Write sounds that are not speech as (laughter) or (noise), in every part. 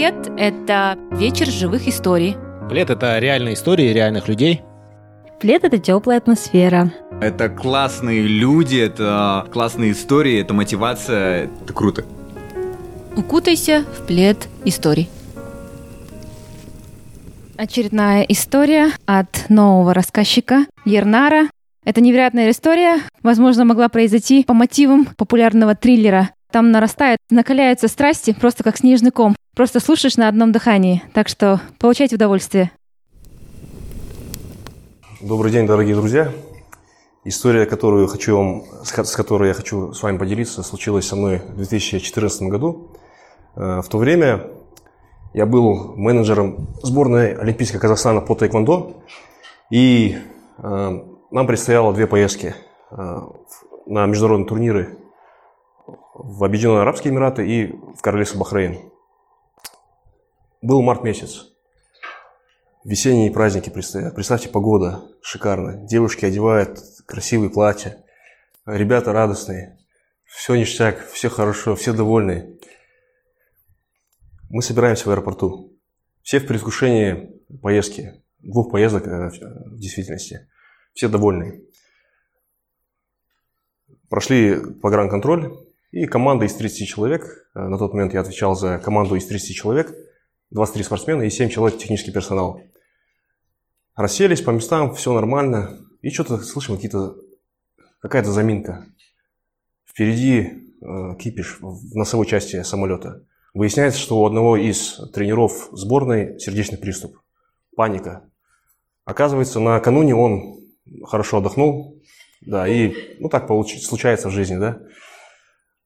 Плед – это вечер живых историй. Плед – это реальные истории реальных людей. Плед – это теплая атмосфера. Это классные люди, это классные истории, это мотивация, это круто. Укутайся в плед историй. Очередная история от нового рассказчика Ернара. Это невероятная история, возможно, могла произойти по мотивам популярного триллера. Там нарастает, накаляются страсти, просто как снежный ком. Просто слушаешь на одном дыхании. Так что получайте удовольствие. Добрый день, дорогие друзья. История, которую хочу вам, с которой я хочу с вами поделиться, случилась со мной в 2014 году. Э, в то время я был менеджером сборной Олимпийской Казахстана по тайквондо, и э, нам предстояло две поездки э, на международные турниры в Объединенные Арабские Эмираты и в Королевство Бахрейн. Был март месяц. Весенние праздники. Представьте, погода шикарная. Девушки одевают красивые платья. Ребята радостные. Все ништяк, все хорошо, все довольны. Мы собираемся в аэропорту. Все в предвкушении поездки. Двух поездок э, в действительности. Все довольны. Прошли погранконтроль, и команда из 30 человек, э, на тот момент я отвечал за команду из 30 человек, 23 спортсмена и 7 человек технический персонал. Расселись по местам, все нормально, и что-то слышим какие-то, какая-то заминка. Впереди э, кипиш в носовой части самолета. Выясняется, что у одного из тренеров сборной сердечный приступ. Паника. Оказывается, накануне он хорошо отдохнул, да, и ну так получ... случается в жизни, да.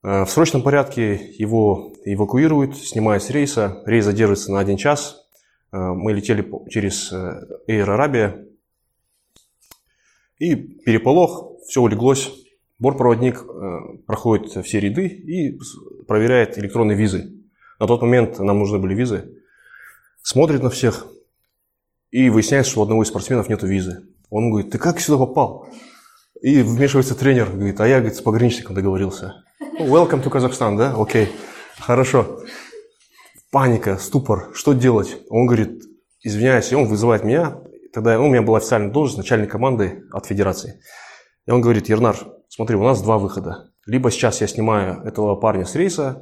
Э, в срочном порядке его эвакуируют, снимают с рейса. Рейс задерживается на один час. Э, мы летели через э, Эйр Арабия. И переполох, все улеглось. Бортпроводник проходит все ряды и проверяет электронные визы. На тот момент нам нужны были визы. Смотрит на всех и выясняется, что у одного из спортсменов нет визы. Он говорит, ты как сюда попал? И вмешивается тренер, говорит, а я говорит, с пограничником договорился. Welcome to Kazakhstan, да? Окей, okay. хорошо. Паника, ступор, что делать? Он говорит, извиняюсь, и он вызывает меня. Тогда ну, у меня была официальная должность, начальник команды от федерации. И он говорит, Ернар, смотри, у нас два выхода. Либо сейчас я снимаю этого парня с рейса,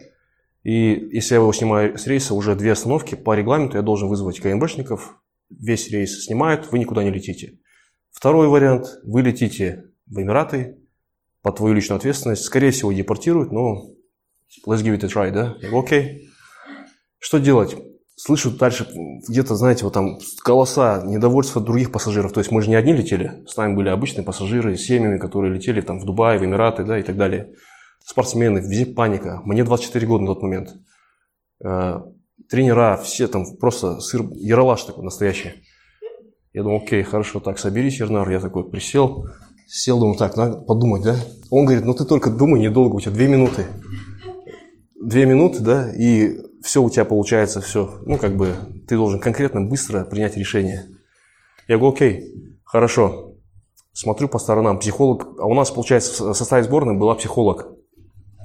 и если я его снимаю с рейса, уже две остановки, по регламенту я должен вызвать КНБшников, весь рейс снимают, вы никуда не летите. Второй вариант, вы летите в Эмираты, под твою личную ответственность. Скорее всего, депортируют, но let's give it a try, да? Окей. Okay. Что делать? Слышу дальше где-то, знаете, вот там голоса, недовольства других пассажиров. То есть мы же не одни летели, с нами были обычные пассажиры с семьями, которые летели там в Дубай, в Эмираты, да, и так далее. Спортсмены, везде паника. Мне 24 года на тот момент. Э, тренера, все там просто сыр, яролаж такой настоящий. Я думал, окей, хорошо, так, соберись, Ернар. Я такой присел, Сел, думаю, так, надо подумать, да? Он говорит, ну ты только думай недолго, у тебя две минуты. Две минуты, да, и все у тебя получается, все. Ну, как бы, ты должен конкретно, быстро принять решение. Я говорю, окей, хорошо. Смотрю по сторонам, психолог, а у нас, получается, в составе сборной была психолог.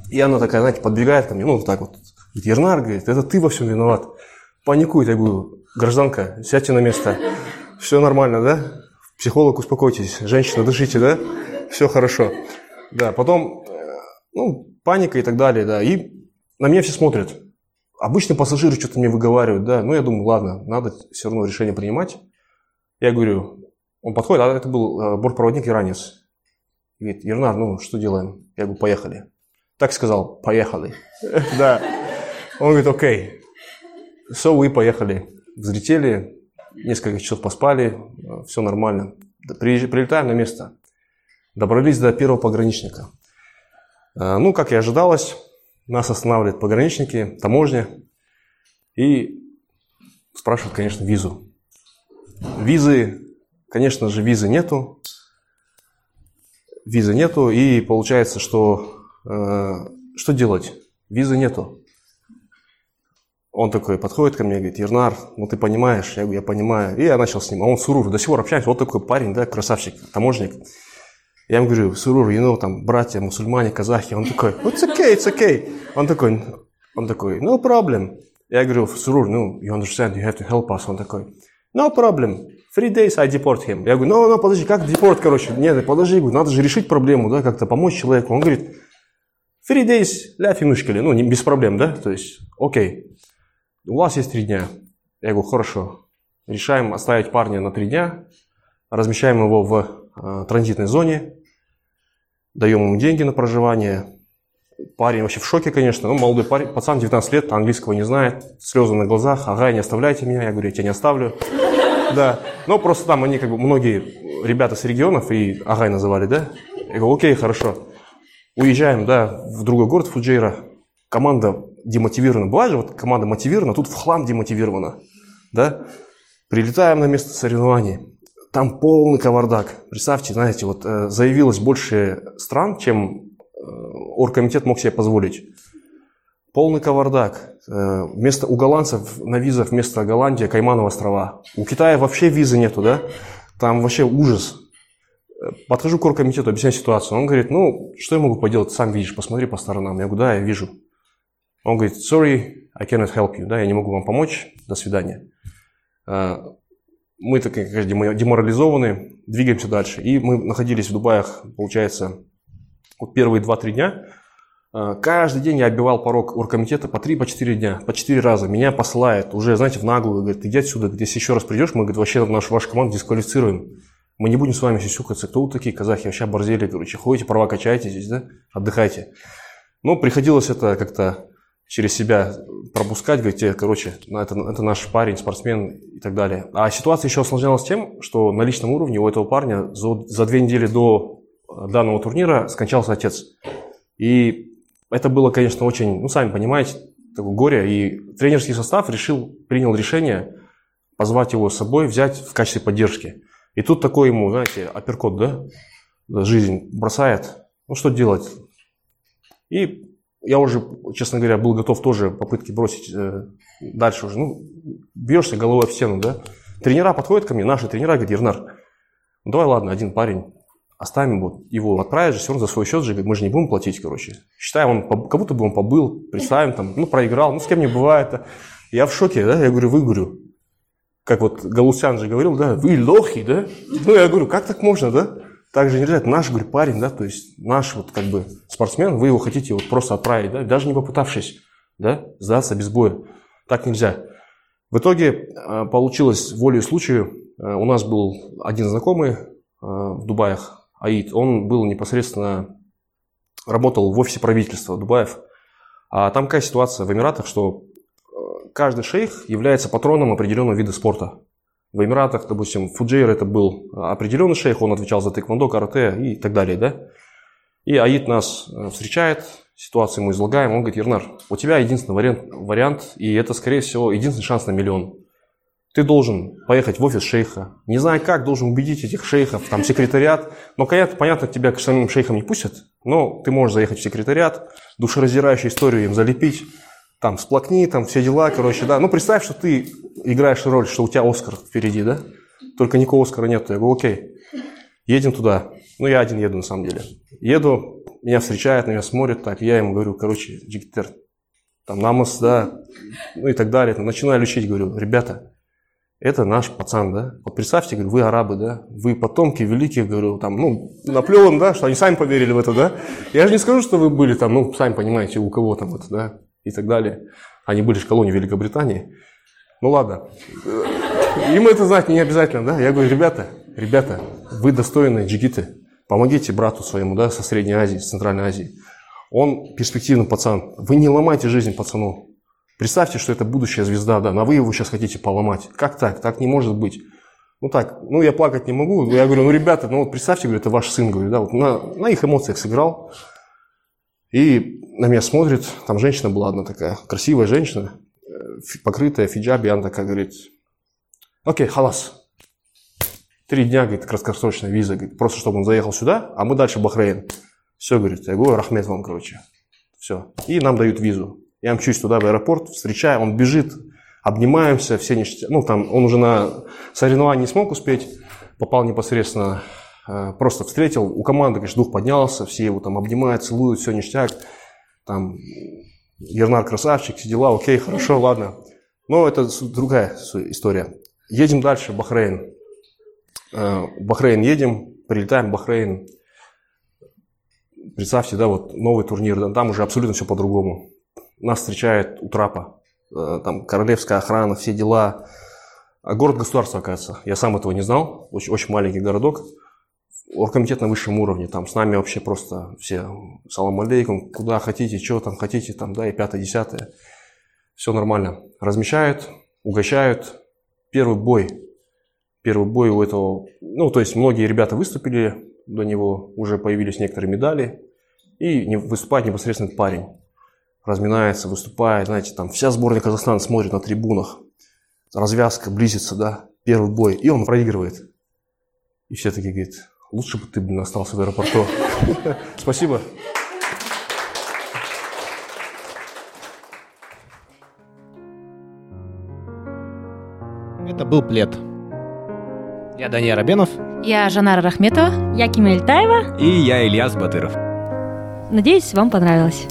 И она такая, знаете, подбегает ко мне, ну, вот так вот. Говорит, Ернар, говорит, это ты во всем виноват. Паникует, я говорю, гражданка, сядьте на место. Все нормально, да? Психолог, успокойтесь. Женщина, дышите, да? Все хорошо. Да, потом, э, ну, паника и так далее, да. И на меня все смотрят. Обычные пассажиры что-то мне выговаривают, да. Ну, я думаю, ладно, надо все равно решение принимать. Я говорю, он подходит, а это был э, бортпроводник иранец. Говорит, Ернар, ну, что делаем? Я говорю, поехали. Так сказал, поехали. (laughs) Да. Он говорит, окей. So, вы поехали. Взлетели, несколько часов поспали, все нормально. Прилетаем на место. Добрались до первого пограничника. Э, ну, как и ожидалось, нас останавливают пограничники, таможня. И спрашивают, конечно, визу. Визы, конечно же, визы нету. Визы нету, и получается, что э, что делать? Визы нету. Он такой подходит ко мне, говорит, Ернар, ну ты понимаешь? Я говорю, я понимаю. И я начал с ним. А он Сурур, до сих пор общаемся. Вот такой парень, да, красавчик, таможник. Я ему говорю, Сурур, you know, там, братья, мусульмане, казахи. Он такой, it's okay, it's okay. Он такой, он такой, no problem. Я говорю, Сурур, ну, you understand, you have to help us. Он такой, no problem, three days I deport him. Я говорю, ну, ну, подожди, как депорт, короче? Нет, подожди, говорю, надо же решить проблему, да, как-то помочь человеку. Он говорит, three days, ля финушкали, ну, не, без проблем, да, то есть, окей, у вас есть три дня. Я говорю, хорошо, решаем оставить парня на три дня, размещаем его в э, транзитной зоне, даем ему деньги на проживание. Парень вообще в шоке, конечно. Ну, молодой парень, пацан, 19 лет, английского не знает, слезы на глазах. Ага, не оставляйте меня. Я говорю, я тебя не оставлю. Да. Но просто там они, как бы, многие ребята с регионов и Агай называли, да? Я говорю, окей, хорошо. Уезжаем, да, в другой город, Фуджейра. Команда демотивирована. Бывает же, вот команда мотивирована, тут в хлам демотивирована. Да? Прилетаем на место соревнований там полный кавардак. Представьте, знаете, вот э, заявилось больше стран, чем э, оргкомитет мог себе позволить. Полный кавардак. Э, вместо, у голландцев на визах вместо Голландии Каймановы острова. У Китая вообще визы нету, да? Там вообще ужас. Э, подхожу к оргкомитету, объясняю ситуацию. Он говорит, ну, что я могу поделать, сам видишь, посмотри по сторонам. Я говорю, да, я вижу. Он говорит, sorry, I cannot help you, да, я не могу вам помочь, до свидания. Э, мы так как деморализованы, двигаемся дальше. И мы находились в Дубаях, получается, вот первые 2-3 дня. А, каждый день я оббивал порог оргкомитета по 3-4 по 4 дня, по 4 раза. Меня посылает уже, знаете, в наглую, говорит, иди отсюда, если еще раз придешь, мы, говорит, вообще нашу, вашу команду дисквалифицируем. Мы не будем с вами сисюкаться. Кто вы такие казахи? Вообще оборзели, короче. Ходите, права качаете здесь, да? Отдыхайте. Ну, приходилось это как-то через себя пропускать, говорить, «Э, короче, это, это наш парень, спортсмен и так далее. А ситуация еще осложнялась тем, что на личном уровне у этого парня за, за две недели до э, данного турнира скончался отец. И это было, конечно, очень, ну, сами понимаете, такое горе. И тренерский состав решил, принял решение позвать его с собой, взять в качестве поддержки. И тут такой ему, знаете, апперкот, да, жизнь бросает. Ну, что делать? И я уже, честно говоря, был готов тоже попытки бросить э, дальше уже. Ну, бьешься головой в стену, да? Тренера подходят ко мне, наши тренера, говорят, Ернар, ну давай, ладно, один парень, оставим его, его отправить же, все равно за свой счет же, мы же не будем платить, короче. Считаем, он, как будто бы он побыл, представим, там, ну, проиграл, ну, с кем не бывает. Я в шоке, да, я говорю, вы, говорю, как вот Галусян же говорил, да, вы лохи, да? Ну, я говорю, как так можно, да? Так же нельзя, это наш, говорю, парень, да, то есть наш вот как бы спортсмен, вы его хотите вот просто отправить, да, даже не попытавшись, да, сдаться без боя. Так нельзя. В итоге а, получилось волею случаю. А, у нас был один знакомый а, в Дубаях, Аид, он был непосредственно, работал в офисе правительства Дубаев. А там какая ситуация в Эмиратах, что каждый шейх является патроном определенного вида спорта. В Эмиратах, допустим, Фуджейр это был определенный шейх, он отвечал за тэквондо, карате и так далее, да? И Аид нас э, встречает, ситуацию ему излагаем, он говорит, Ернар, у тебя единственный вариант, вариант, и это, скорее всего, единственный шанс на миллион. Ты должен поехать в офис шейха. Не знаю как, должен убедить этих шейхов, там секретариат. Но, понятно, понятно тебя к самим шейхам не пустят, но ты можешь заехать в секретариат, душераздирающую историю им залепить, там, сплакни, там, все дела, короче, да. Ну, представь, что ты играешь роль, что у тебя Оскар впереди, да? Только никакого Оскара нет. Я говорю, окей, едем туда. Ну, я один еду, на самом деле. Еду, меня встречают, на меня смотрят, так, я ему говорю, короче, Джигитер, там, намаз, да, ну и так далее. Начинаю лечить, говорю, ребята, это наш пацан, да? Вот представьте, говорю, вы арабы, да? Вы потомки великих, говорю, там, ну, Наполеон, да, что они сами поверили в это, да? Я же не скажу, что вы были там, ну, сами понимаете, у кого там это, да? и так далее. Они были в колонии Великобритании. Ну ладно, им это знать не обязательно, да? Я говорю, ребята, ребята, вы достойные джигиты, помогите брату своему, да, со Средней Азии, с Центральной Азии. Он перспективный пацан. Вы не ломайте жизнь пацану. Представьте, что это будущая звезда, да, но вы его сейчас хотите поломать. Как так? Так не может быть. Ну так, ну я плакать не могу. Я говорю, ну ребята, ну вот представьте, говорю, это ваш сын, говорю, да, вот на, на их эмоциях сыграл. И на меня смотрит, там женщина была одна такая, красивая женщина, покрытая фиджаби, она такая говорит, окей, халас. Три дня, говорит, краткосрочная виза, говорит, просто чтобы он заехал сюда, а мы дальше в Бахрейн. Все, говорит, я говорю, рахмет вам, короче. Все. И нам дают визу. Я мчусь туда в аэропорт, встречаю, он бежит, обнимаемся, все ништяки. Ну, там он уже на соревнования не смог успеть, попал непосредственно Э, просто встретил, у команды, конечно, дух поднялся, все его там обнимают, целуют, все ништяк. Там Ернар красавчик, все дела, окей, хорошо, ладно. Но это другая история. Едем дальше, Бахрейн. Э, Бахрейн едем, прилетаем в Бахрейн. Представьте, да, вот новый турнир, там уже абсолютно все по-другому. Нас встречает у трапа, э, там королевская охрана, все дела. А город-государство, оказывается. Я сам этого не знал. Очень, очень маленький городок. Оргкомитет на высшем уровне. Там с нами вообще просто все салам алейкум, куда хотите, что там хотите, там, да, и пятое, десятое. Все нормально. Размещают, угощают. Первый бой. Первый бой у этого... Ну, то есть многие ребята выступили до него, уже появились некоторые медали. И выступает непосредственно парень. Разминается, выступает, знаете, там вся сборная Казахстана смотрит на трибунах. Развязка близится, да, первый бой. И он проигрывает. И все такие говорят, лучше бы ты, блин, остался в аэропорту. (laughs) Спасибо. Это был плед. Я Дания Рабенов. Я Жанара Рахметова. Я Кимель Таева. И я Ильяс Батыров. Надеюсь, вам понравилось.